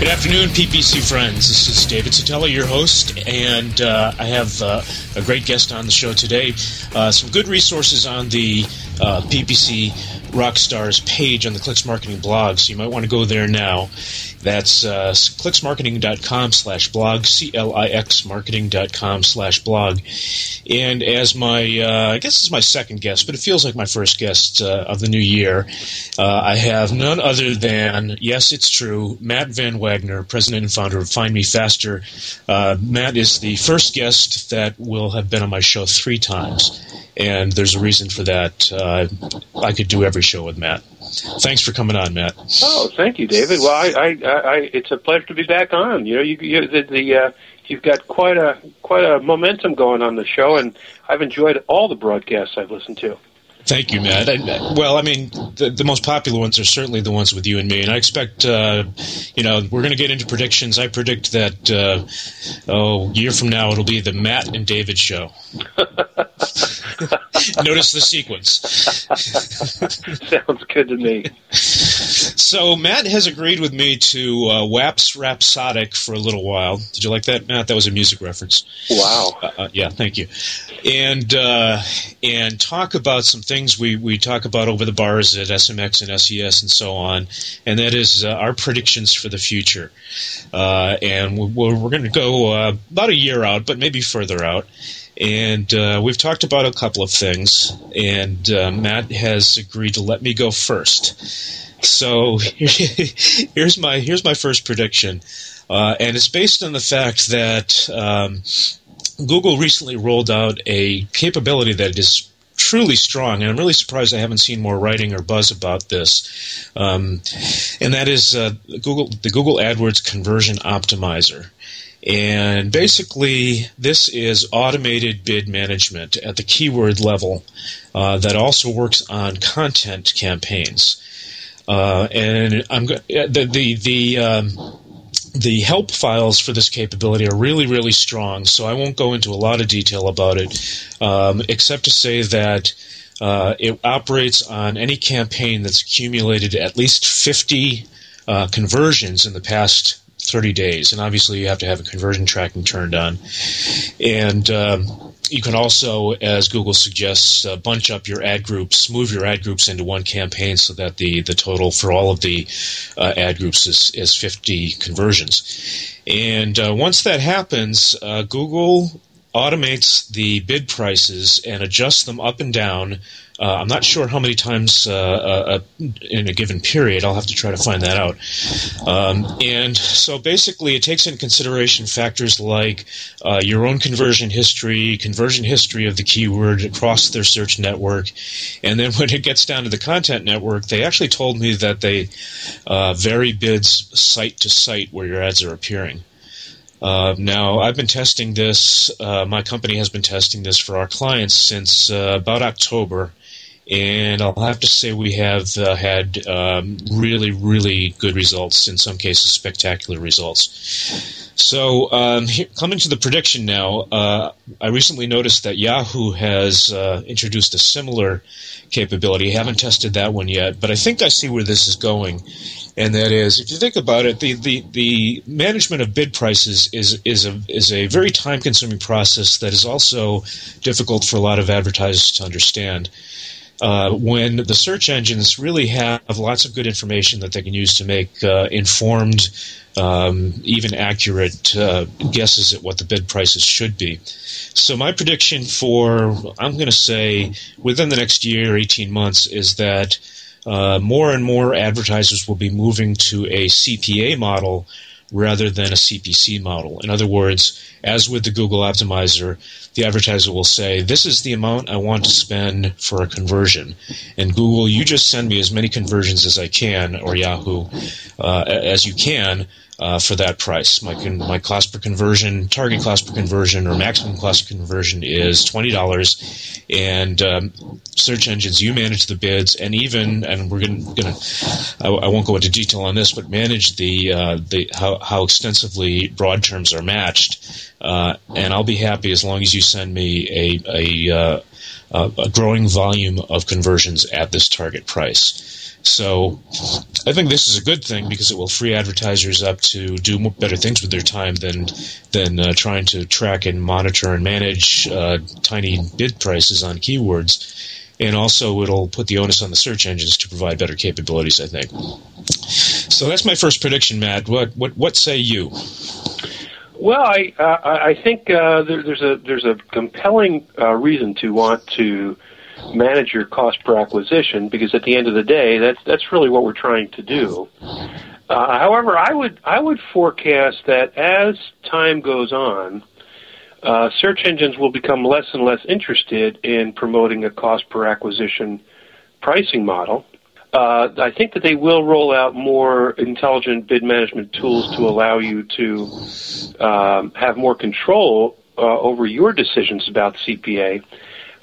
Good afternoon, PPC friends. This is David Szetela, your host, and uh, I have uh, a great guest on the show today. Uh, some good resources on the uh, PPC Rockstars page on the Clix Marketing blog, so you might want to go there now. That's uh, clixmarketing.com slash blog, C-L-I-X marketing.com slash blog. And as my, uh, I guess it's my second guest, but it feels like my first guest uh, of the new year, uh, I have none other than, yes, it's true, Matt Van Wagner, president and founder of Find Me Faster. Uh, Matt is the first guest that will have been on my show three times, and there's a reason for that. Uh, I could do every show with Matt. Thanks for coming on, Matt. Oh, thank you, David. Well, I, I, I it's a pleasure to be back on. You know, you, you the, the uh, you've got quite a quite a momentum going on the show, and I've enjoyed all the broadcasts I've listened to. Thank you, Matt. I, well, I mean, the, the, most popular ones are certainly the ones with you and me, and I expect, uh, you know, we're going to get into predictions. I predict that, uh, oh, a year from now it'll be the Matt and David show. Notice the sequence. Sounds good to me. So Matt has agreed with me to uh, wax rhapsodic for a little while. Did you like that, Matt? That was a music reference. Wow. Uh, uh, yeah, thank you. And uh, and talk about some things we, we talk about over the bars at SMX and SES and so on, and that is uh, our predictions for the future. Uh, and we're, we're going to go uh, about a year out, but maybe further out. And uh, we've talked about a couple of things, and uh, Matt has agreed to let me go first. So here's my here's my first prediction, uh, and it's based on the fact that um, Google recently rolled out a capability that is truly strong, and I'm really surprised I haven't seen more writing or buzz about this. Um, and that is uh, Google the Google AdWords Conversion Optimizer. And basically, this is automated bid management at the keyword level uh, that also works on content campaigns. Uh, and I'm go- the the the um, the help files for this capability are really really strong. So I won't go into a lot of detail about it, um, except to say that. Uh, it operates on any campaign that's accumulated at least 50 uh, conversions in the past 30 days. And obviously, you have to have a conversion tracking turned on. And um, you can also, as Google suggests, uh, bunch up your ad groups, move your ad groups into one campaign so that the, the total for all of the uh, ad groups is, is 50 conversions. And uh, once that happens, uh, Google automates the bid prices and adjusts them up and down uh, I'm not sure how many times uh, uh, uh, in a given period. I'll have to try to find that out. Um, and so basically, it takes into consideration factors like uh, your own conversion history, conversion history of the keyword across their search network, and then when it gets down to the content network, they actually told me that they uh, vary bids site to site where your ads are appearing. Uh, now, I've been testing this. Uh, my company has been testing this for our clients since uh, about October, and I'll have to say we have uh, had um, really, really good results. In some cases, spectacular results. So, um, here, coming to the prediction now, uh, I recently noticed that Yahoo has uh, introduced a similar capability. I haven't tested that one yet, but I think I see where this is going. And that is, if you think about it, the, the, the management of bid prices is is a is a very time consuming process that is also difficult for a lot of advertisers to understand uh, when the search engines really have lots of good information that they can use to make uh, informed, um, even accurate uh, guesses at what the bid prices should be. So my prediction for, I'm going to say, within the next year, 18 months, is that uh, more and more advertisers will be moving to a CPA model rather than a CPC model. In other words, as with the Google Optimizer, the advertiser will say, This is the amount I want to spend for a conversion. And Google, you just send me as many conversions as I can, or Yahoo, uh, as you can. Uh, for that price. My con- my cost per conversion, target cost per conversion, or maximum cost per conversion is twenty dollars, and um, search engines you manage the bids, and even and we're going to I, I, won't go into detail on this, but manage the uh, the how how extensively broad terms are matched, uh, and I'll be happy as long as you send me a a, uh, a growing volume of conversions at this target price. So I think this is a good thing because it will free advertisers up to do better things with their time than than uh, trying to track and monitor and manage uh, tiny bid prices on keywords. And also, it'll put the onus on the search engines to provide better capabilities. I think. So that's my first prediction, Matt. What what what say you? Well, I uh, I think uh, there, there's a there's a compelling uh, reason to want to manage your cost per acquisition because at the end of the day, that's that's really what we're trying to do. Uh, however, I would I would forecast that as time goes on, uh, search engines will become less and less interested in promoting a cost per acquisition pricing model. Uh, I think that they will roll out more intelligent bid management tools to allow you to um, have more control uh, over your decisions about CPA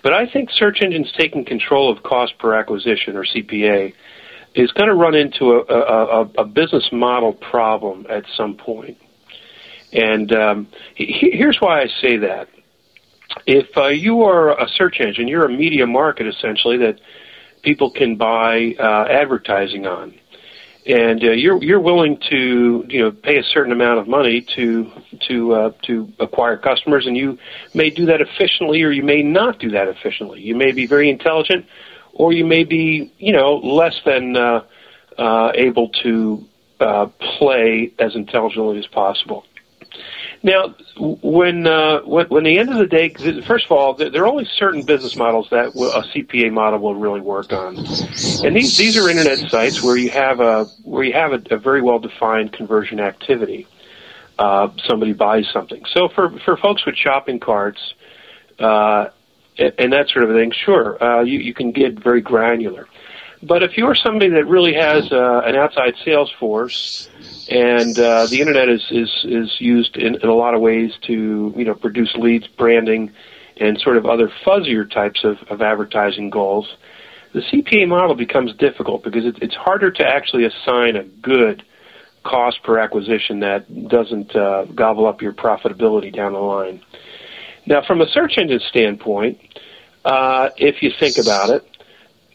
but I think search engines taking control of cost per acquisition or CPA is going to run into a, a, a business model problem at some point. And um, he, here's why I say that. If uh, you are a search engine, you're a media market essentially that people can buy uh, advertising on and uh, you're you're willing to you know pay a certain amount of money to to uh, to acquire customers, and you may do that efficiently, or you may not do that efficiently. You may be very intelligent, or you may be you know less than uh, uh, able to uh, play as intelligently as possible. Now, when uh, when, the end of the day, first of all, there are only certain business models that a CPA model will really work on, and these these are internet sites where you have a where you have a, a very well defined conversion activity. Uh, somebody buys something. So for for folks with shopping carts uh, and that sort of thing, sure, uh, you you can get very granular. But if you're somebody that really has uh, an outside sales force and uh, the internet is is is used in, in a lot of ways to you know produce leads, branding, and sort of other fuzzier types of, of advertising goals. The CPA model becomes difficult because it, it's harder to actually assign a good cost per acquisition that doesn't uh, gobble up your profitability down the line. Now, from a search engine standpoint, uh, if you think about it,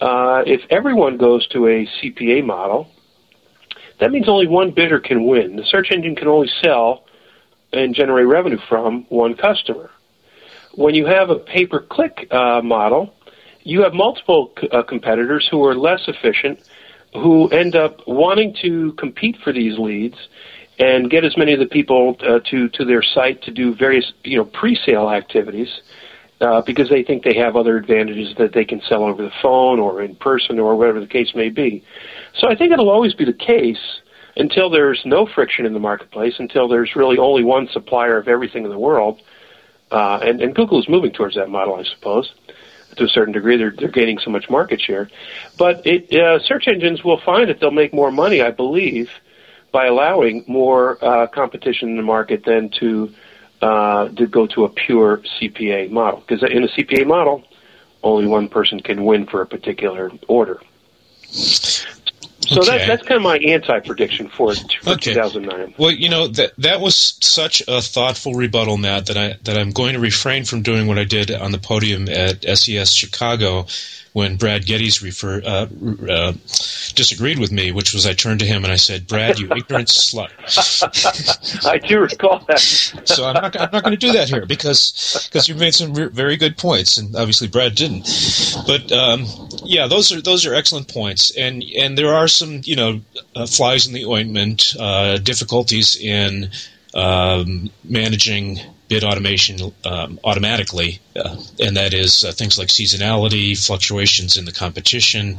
uh, if everyone goes to a CPA model, that means only one bidder can win. The search engine can only sell and generate revenue from one customer. When you have a pay per click uh, model, you have multiple uh, competitors who are less efficient, who end up wanting to compete for these leads and get as many of the people uh, to to their site to do various you know pre-sale activities uh, because they think they have other advantages that they can sell over the phone or in person or whatever the case may be. So I think it'll always be the case until there's no friction in the marketplace, until there's really only one supplier of everything in the world. Uh, and, and Google is moving towards that model, I suppose. To a certain degree, they're, they're gaining so much market share. But it, uh, search engines will find that they'll make more money, I believe, by allowing more uh, competition in the market than to uh, to go to a pure CPA model. Because in a CPA model, only one person can win for a particular order. So okay. that, that's kind of my anti prediction for, for okay. 2009. Well, you know that that was such a thoughtful rebuttal, Matt, that I that I'm going to refrain from doing what I did on the podium at SES Chicago when Brad Geddes refer, uh, uh, disagreed with me, which was I turned to him and I said, "Brad, you ignorant slut." I do recall that. so I'm not, I'm not going to do that here because because you've made some re- very good points, and obviously Brad didn't. But um, yeah, those are those are excellent points, and and there are some you know uh, flies in the ointment, uh, difficulties in um, managing bid automation um, automatically, uh, and that is uh, things like seasonality, fluctuations in the competition,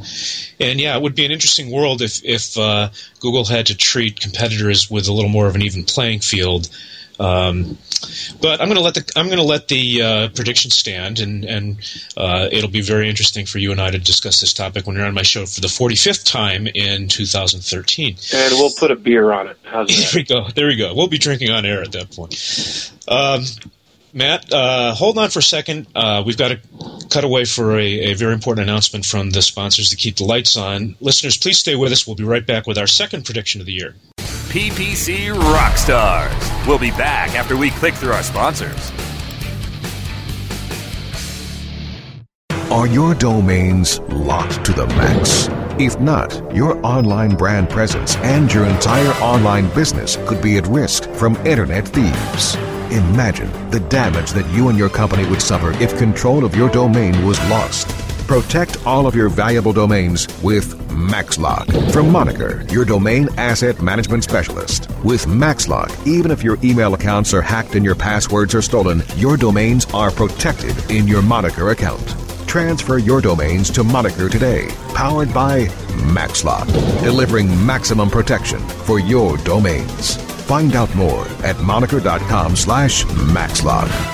and yeah, it would be an interesting world if if uh, Google had to treat competitors with a little more of an even playing field. Um, But I'm going to let the I'm going to let the uh, prediction stand, and and uh, it'll be very interesting for you and I to discuss this topic when you're on my show for the 45th time in 2013. And we'll put a beer on it. There we go. There we go. We'll be drinking on air at that point. Um, Matt, uh, hold on for a second. Uh, we've got to cut away for a, a, very important announcement from the sponsors to keep the lights on. Listeners, please stay with us. We'll be right back with our second prediction of the year. PPC Rockstars. We'll be back after we click through our sponsors. Are your domains locked to the max? If not, your online brand presence and your entire online business could be at risk from internet thieves. Imagine the damage that you and your company would suffer if control of your domain was lost. Protect all of your valuable domains with MaxLock from Moniker, your domain asset management specialist. With MaxLock, even if your email accounts are hacked and your passwords are stolen, your domains are protected in your Moniker account. Transfer your domains to Moniker today, powered by MaxLock, delivering maximum protection for your domains. Find out more at moniker.com slash maxlock.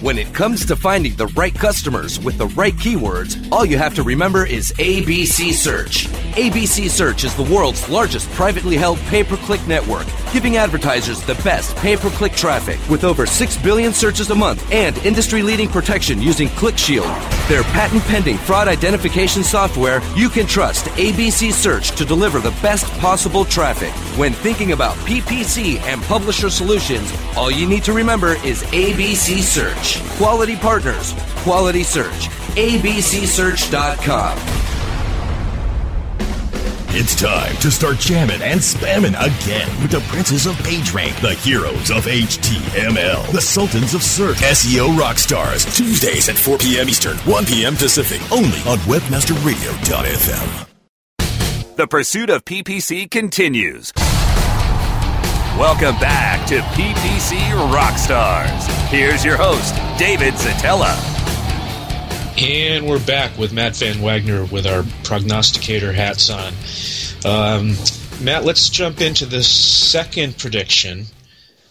When it comes to finding the right customers with the right keywords, all you have to remember is ABC Search. ABC Search is the world's largest privately held pay per click network, giving advertisers the best pay per click traffic with over 6 billion searches a month and industry leading protection using ClickShield. Their patent pending fraud identification software, you can trust ABC Search to deliver the best possible traffic. When thinking about PPC and publisher solutions, all you need to remember is ABC Search. Quality partners, quality search. ABCSearch.com. It's time to start jamming and spamming again with the princes of PageRank, the heroes of HTML, the sultans of search, SEO rock stars. Tuesdays at 4 p.m. Eastern, 1 p.m. Pacific, only on WebmasterRadio.fm. The pursuit of PPC continues. Welcome back to PPC Rockstars. Here's your host, David Szetela. And we're back with Matt Van Wagner with our prognosticator hats on. Um, Matt, let's jump into the second prediction.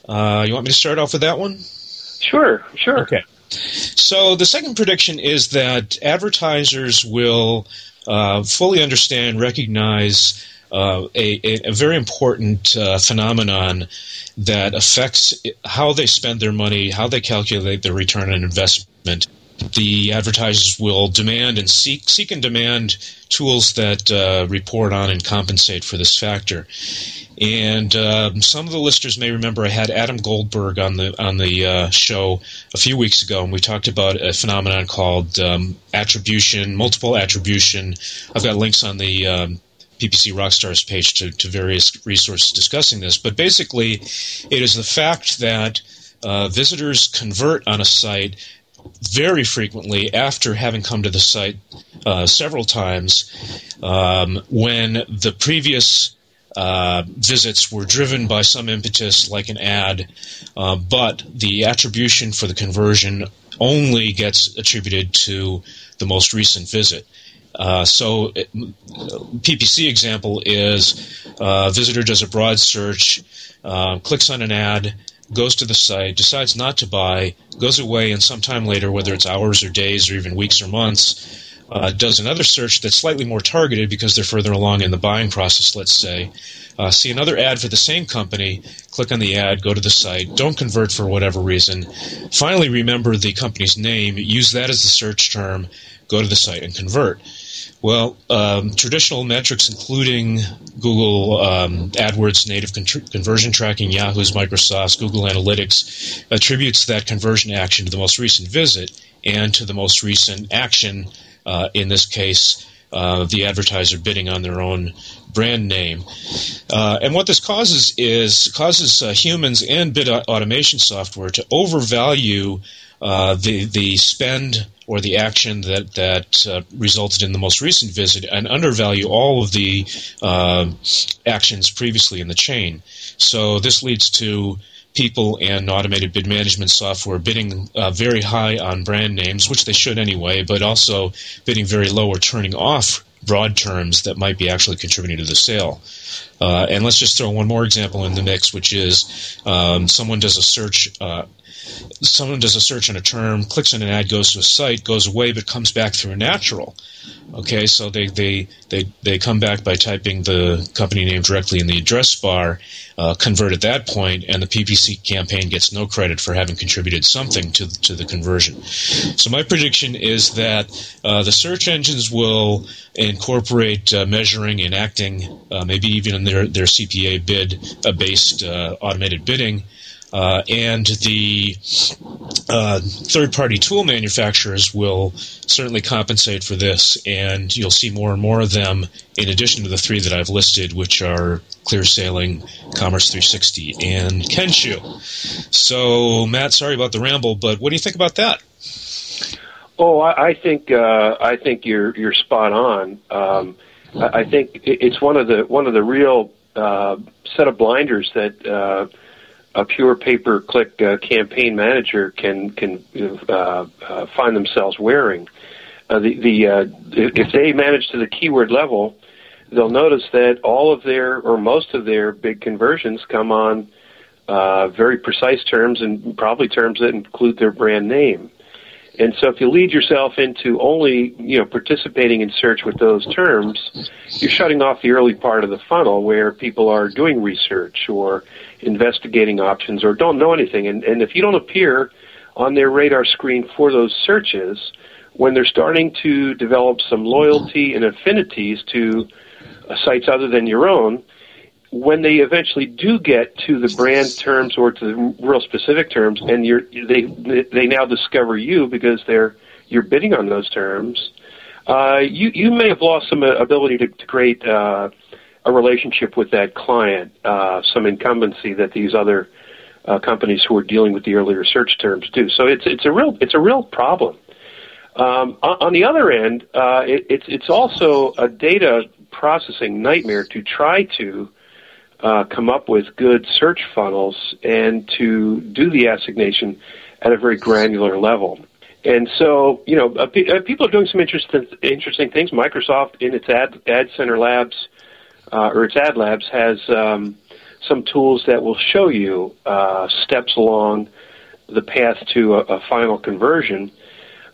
Uh, you want me to start off with that one? Sure, sure. Okay. So the second prediction is that advertisers will uh, fully understand, recognize uh, a, a, very important uh, phenomenon that affects how they spend their money, how they calculate their return on investment. The advertisers will demand and seek seek and demand tools that uh, report on and compensate for this factor. And um, some of the listeners may remember I had Adam Goldberg on the on the uh, show a few weeks ago, and we talked about a phenomenon called um, attribution, multiple attribution. I've got links on the um, PPC Rockstars page to, to various resources discussing this. But basically, it is the fact that uh, visitors convert on a site very frequently after having come to the site uh, several times um, when the previous uh, visits were driven by some impetus like an ad, uh, but the attribution for the conversion only gets attributed to the most recent visit. Uh, so, it, PPC example is uh, visitor does a broad search, uh, clicks on an ad, goes to the site, decides not to buy, goes away, and sometime later, whether it's hours or days or even weeks or months, uh, does another search that's slightly more targeted because they're further along in the buying process, let's say. Uh, see another ad for the same company, click on the ad, go to the site, don't convert for whatever reason. Finally, remember the company's name, use that as the search term, go to the site and convert. Well, um, traditional metrics, including Google um, AdWords native con- conversion tracking, Yahoo's, Microsoft's, Google Analytics, attributes that conversion action to the most recent visit and to the most recent action, uh, in this case, uh, the advertiser bidding on their own brand name. Uh, and what this causes is causes uh, humans and bid automation software to overvalue uh, the the spend or the action that that uh, resulted in the most recent visit and undervalue all of the uh, actions previously in the chain. So this leads to people and automated bid management software bidding uh, very high on brand names, which they should anyway, but also bidding very low or turning off broad terms that might be actually contributing to the sale. Uh, and let's just throw one more example in the mix, which is um, someone does a search uh, someone does a search on a term, clicks on an ad, goes to a site, goes away, but comes back through a natural. Okay, so they, they, they, they come back by typing the company name directly in the address bar, uh, convert at that point, and the PPC campaign gets no credit for having contributed something to, to the conversion. So my prediction is that uh, the search engines will incorporate uh, measuring and acting, uh, maybe even in their, their CPA bid uh, based uh, automated bidding uh, and the uh, third party tool manufacturers will certainly compensate for this, and you'll see more and more of them in addition to the three that I've listed, which are ClearSaleing, Commerce 360, and Kenshoo. So, Matt, sorry about the ramble, but what do you think about that? Oh, I, think uh, I think you're you're spot on. Um, I, I think it's one of the one of the real uh, set of blinders that uh, a pure pay-per-click uh, campaign manager can can uh, uh, find themselves wearing. Uh, the the uh, if they manage to the keyword level, they'll notice that all of their or most of their big conversions come on uh, very precise terms and probably terms that include their brand name. And so if you lead yourself into only, you know, participating in search with those terms, you're shutting off the early part of the funnel where people are doing research or investigating options or don't know anything. And, and if you don't appear on their radar screen for those searches, when they're starting to develop some loyalty and affinities to sites other than your own, when they eventually do get to the brand terms or to the real specific terms, and you're, they they now discover you because they're you're bidding on those terms, uh, you you may have lost some ability to, to create uh, a relationship with that client, uh, some incumbency that these other uh, companies who are dealing with the earlier search terms do. So it's it's a real it's a real problem. Um, on, on the other end, uh, it, it's it's also a data processing nightmare to try to uh, come up with good search funnels and to do the assignation at a very granular level. And so, you know, uh, uh, people are doing some interesting interesting things. Microsoft, in its ad adCenter Labs uh, or its ad labs, has um, some tools that will show you uh, steps along the path to a, a final conversion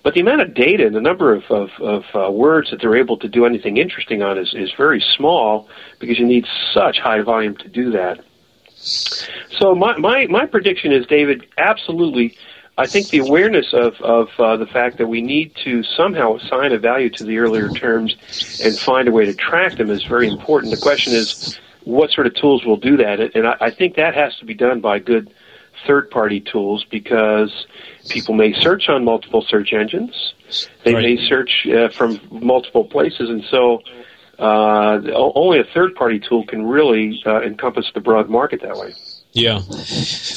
but the amount of data and the number of, of, of uh, words that they're able to do anything interesting on is, is very small because you need such high volume to do that. So my, my, my prediction is, David, absolutely. I think the awareness of, of uh, the fact that we need to somehow assign a value to the earlier terms and find a way to track them is very important. The question is, what sort of tools will do that? And I, I think that has to be done by good third party tools because people may search on multiple search engines. They right. may search uh, from multiple places, and so uh, only a third party tool can really uh, encompass the broad market that way. Yeah,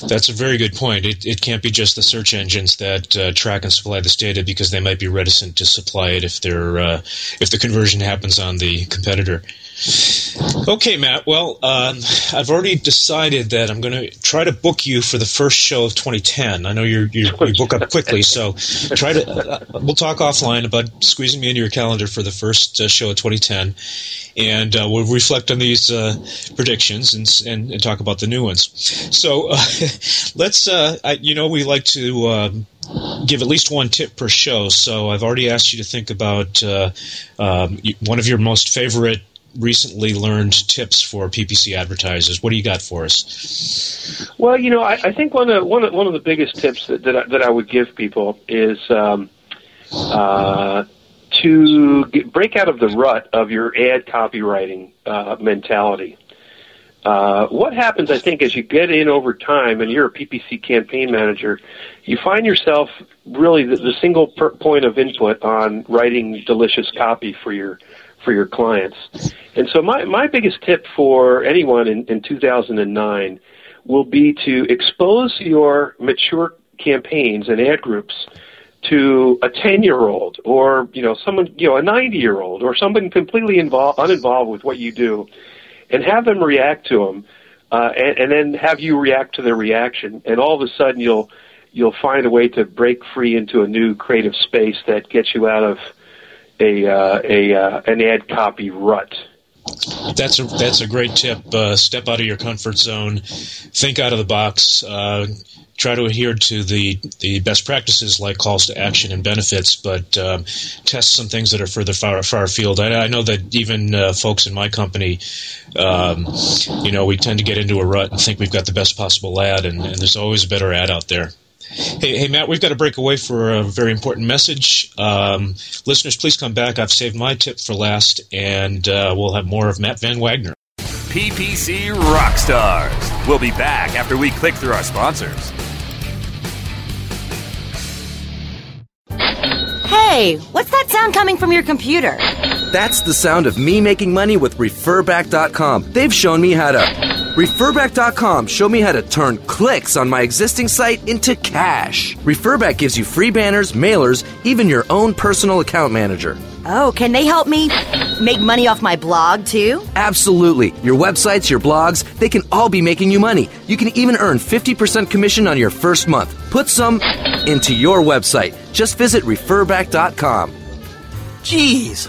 that's a very good point. It, it can't be just the search engines that uh, track and supply this data because they might be reticent to supply it if they're uh, if the conversion happens on the competitor. Okay, Matt. Well, um, I've already decided that I'm going to try to book you for the first show of 2010. I know you're, you book up quickly, so try to. Uh, we'll talk offline about squeezing me into your calendar for the first uh, show of 2010, and uh, we'll reflect on these uh, predictions and, and, and talk about the new ones. So uh, let's. Uh, I, you know, we like to. Um, give at least one tip per show. So I've already asked you to think about um, one of your most favorite recently learned tips for PPC advertisers. What do you got for us? Well, you know, I, I think one of one of, one of the biggest tips that that I, that I would give people is um, uh, to get, break out of the rut of your ad copywriting uh, mentality. Uh, what happens, I think, as you get in over time and you're a PPC campaign manager, you find yourself really the, the single per point of input on writing delicious copy for your for your clients. And so, my my biggest tip for anyone in, in 2009 will be to expose your mature campaigns and ad groups to a 10 year old or you know someone you know a 90 year old or someone completely involved uninvolved with what you do and have them react to them uh, and, and then have you react to their reaction and all of a sudden you'll you'll find a way to break free into a new creative space that gets you out of a uh, a uh, an ad copy rut that's a that's a great tip. Uh, step out of your comfort zone, think out of the box. Uh, try to adhere to the, the best practices like calls to action and benefits, but um, test some things that are further far far afield. I, I know that even uh, folks in my company, um, you know, we tend to get into a rut and think we've got the best possible ad, and, and there's always a better ad out there. Hey, hey, Matt, we've got to break away for a very important message. Um, listeners, please come back. I've saved my tip for last, and uh, we'll have more of Matt Van Wagner. PPC Rockstars. We'll be back after we click through our sponsors. Hey, what's that sound coming from your computer? That's the sound of me making money with referback.com. They've shown me how to. Referback.com showed me how to turn clicks on my existing site into cash. Referback gives you free banners, mailers, even your own personal account manager. Oh, can they help me make money off my blog too? Absolutely. Your websites, your blogs, they can all be making you money. You can even earn 50% commission on your first month. Put some into your website. Just visit referback.com. Geez,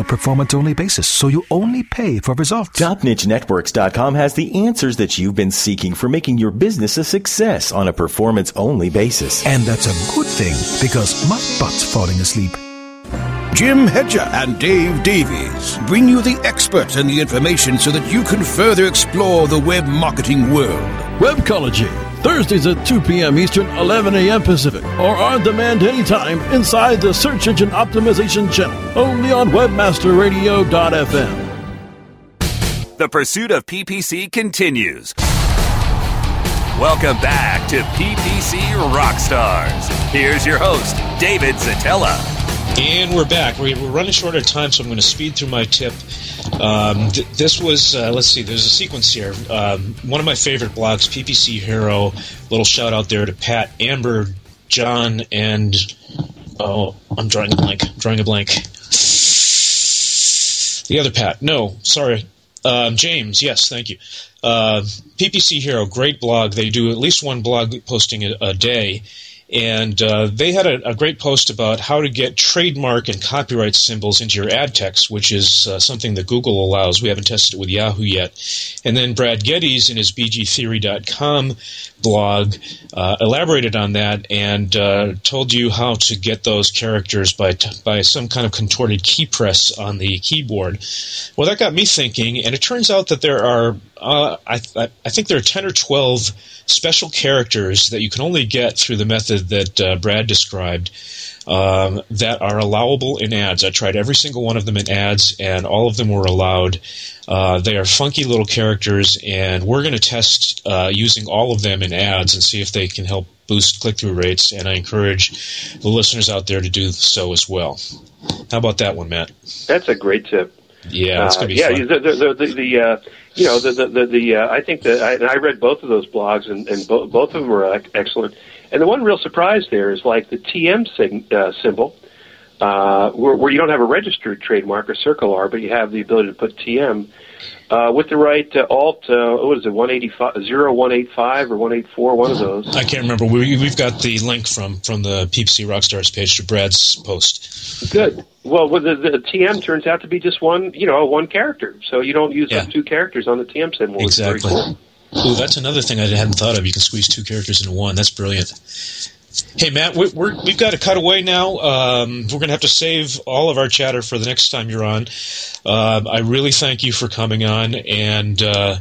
a performance only basis, so you only pay for results. TopNicheNetworks.com has the answers that you've been seeking for making your business a success on a performance only basis. And that's a good thing because my butt's falling asleep. Jim Hedger and Dave Davies bring you the experts and the information so that you can further explore the web marketing world. Webcology, Thursdays at 2 p.m. Eastern, 11 a.m. Pacific, or on demand anytime inside the Search Engine Optimization channel, only on WebmasterRadio.fm. The pursuit of PPC continues. Welcome back to PPC Rockstars. Here's your host, David Szetela. And we're back. We're running short of time, so I'm going to speed through my tip. Um, th- this was, uh, let's see, there's a sequence here. Um, one of my favorite blogs, PPC Hero. Little shout out there to Pat, Amber, John, and oh, I'm drawing a blank. Drawing a blank. The other Pat. No, sorry. Um, James, yes, thank you. Uh, PPC Hero, great blog. They do at least one blog posting a, a day and uh, they had a, a, great post about how to get trademark and copyright symbols into your ad text, which is uh, something that Google allows. We haven't tested it with Yahoo yet. And then Brad Geddes in his BGTheory.com blog uh, elaborated on that and uh, told you how to get those characters by t- by some kind of contorted key press on the keyboard. Well, that got me thinking, and it turns out that there are uh, I, I think there are ten or twelve special characters that you can only get through the method that uh, Brad described. Um, that are allowable in ads. I tried every single one of them in ads, and all of them were allowed. Uh, they are funky little characters, and we're going to test uh, using all of them in ads and see if they can help boost click through rates. And I encourage the listeners out there to do so as well. How about that one, Matt? That's a great tip. Yeah, it's uh, going to be yeah, fun. the the the, the uh, you know the the the, the uh, I think that I, I read both of those blogs and, and bo- both of them were excellent. And the one real surprise there is like the TM sig- uh, symbol, uh, where, where you don't have a registered trademark or circle R, but you have the ability to put TM. Uh, with the right uh, alt, uh, what is it, 185, 0185 or 184, one of those. I can't remember. We, we've got the link from, from the PPC Rockstars page to Brad's post. Good. Well, the, the TM turns out to be just one, you know, one character. So you don't use Yeah. two characters on the TM symbol. Exactly. cool. Ooh, that's another thing I hadn't thought of. You can squeeze two characters into one. That's brilliant. Hey, Matt, we, we're, we've got to cut away now. Um, we're going to have to save all of our chatter for the next time you're on. Uh, I really thank you for coming on. And uh,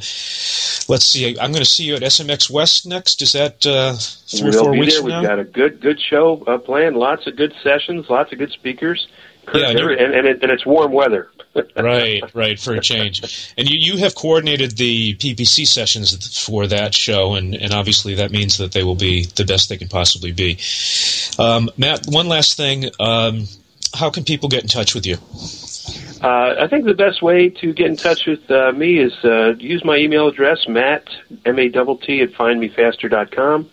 let's see, I'm going to see you at SMX West next. Is that uh, 3 or we'll 4 be weeks there. We've now? got a good good show uh, planned. Lots of good sessions. Lots of good speakers. Yeah, and and, and, it, and it's warm weather. Right, right, for a change. And you, you have coordinated the PPC sessions for that show, and, and obviously that means that they will be the best they can possibly be. Um, Matt, one last thing. Um, how can people get in touch with you? Uh, I think the best way to get in touch with uh, me is uh, use my email address, Matt M A T T at findmefaster.com.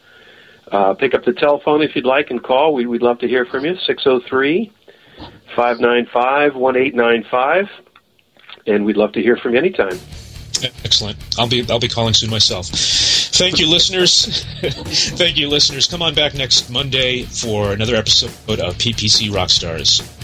Uh, pick up the telephone if you'd like and call. We, we'd love to hear from you. 603 595 1895. And we'd love to hear from you anytime. Excellent. I'll be I'll be calling soon myself. Thank you, listeners. Thank you, listeners. Come on back next Monday for another episode of PPC Rockstars.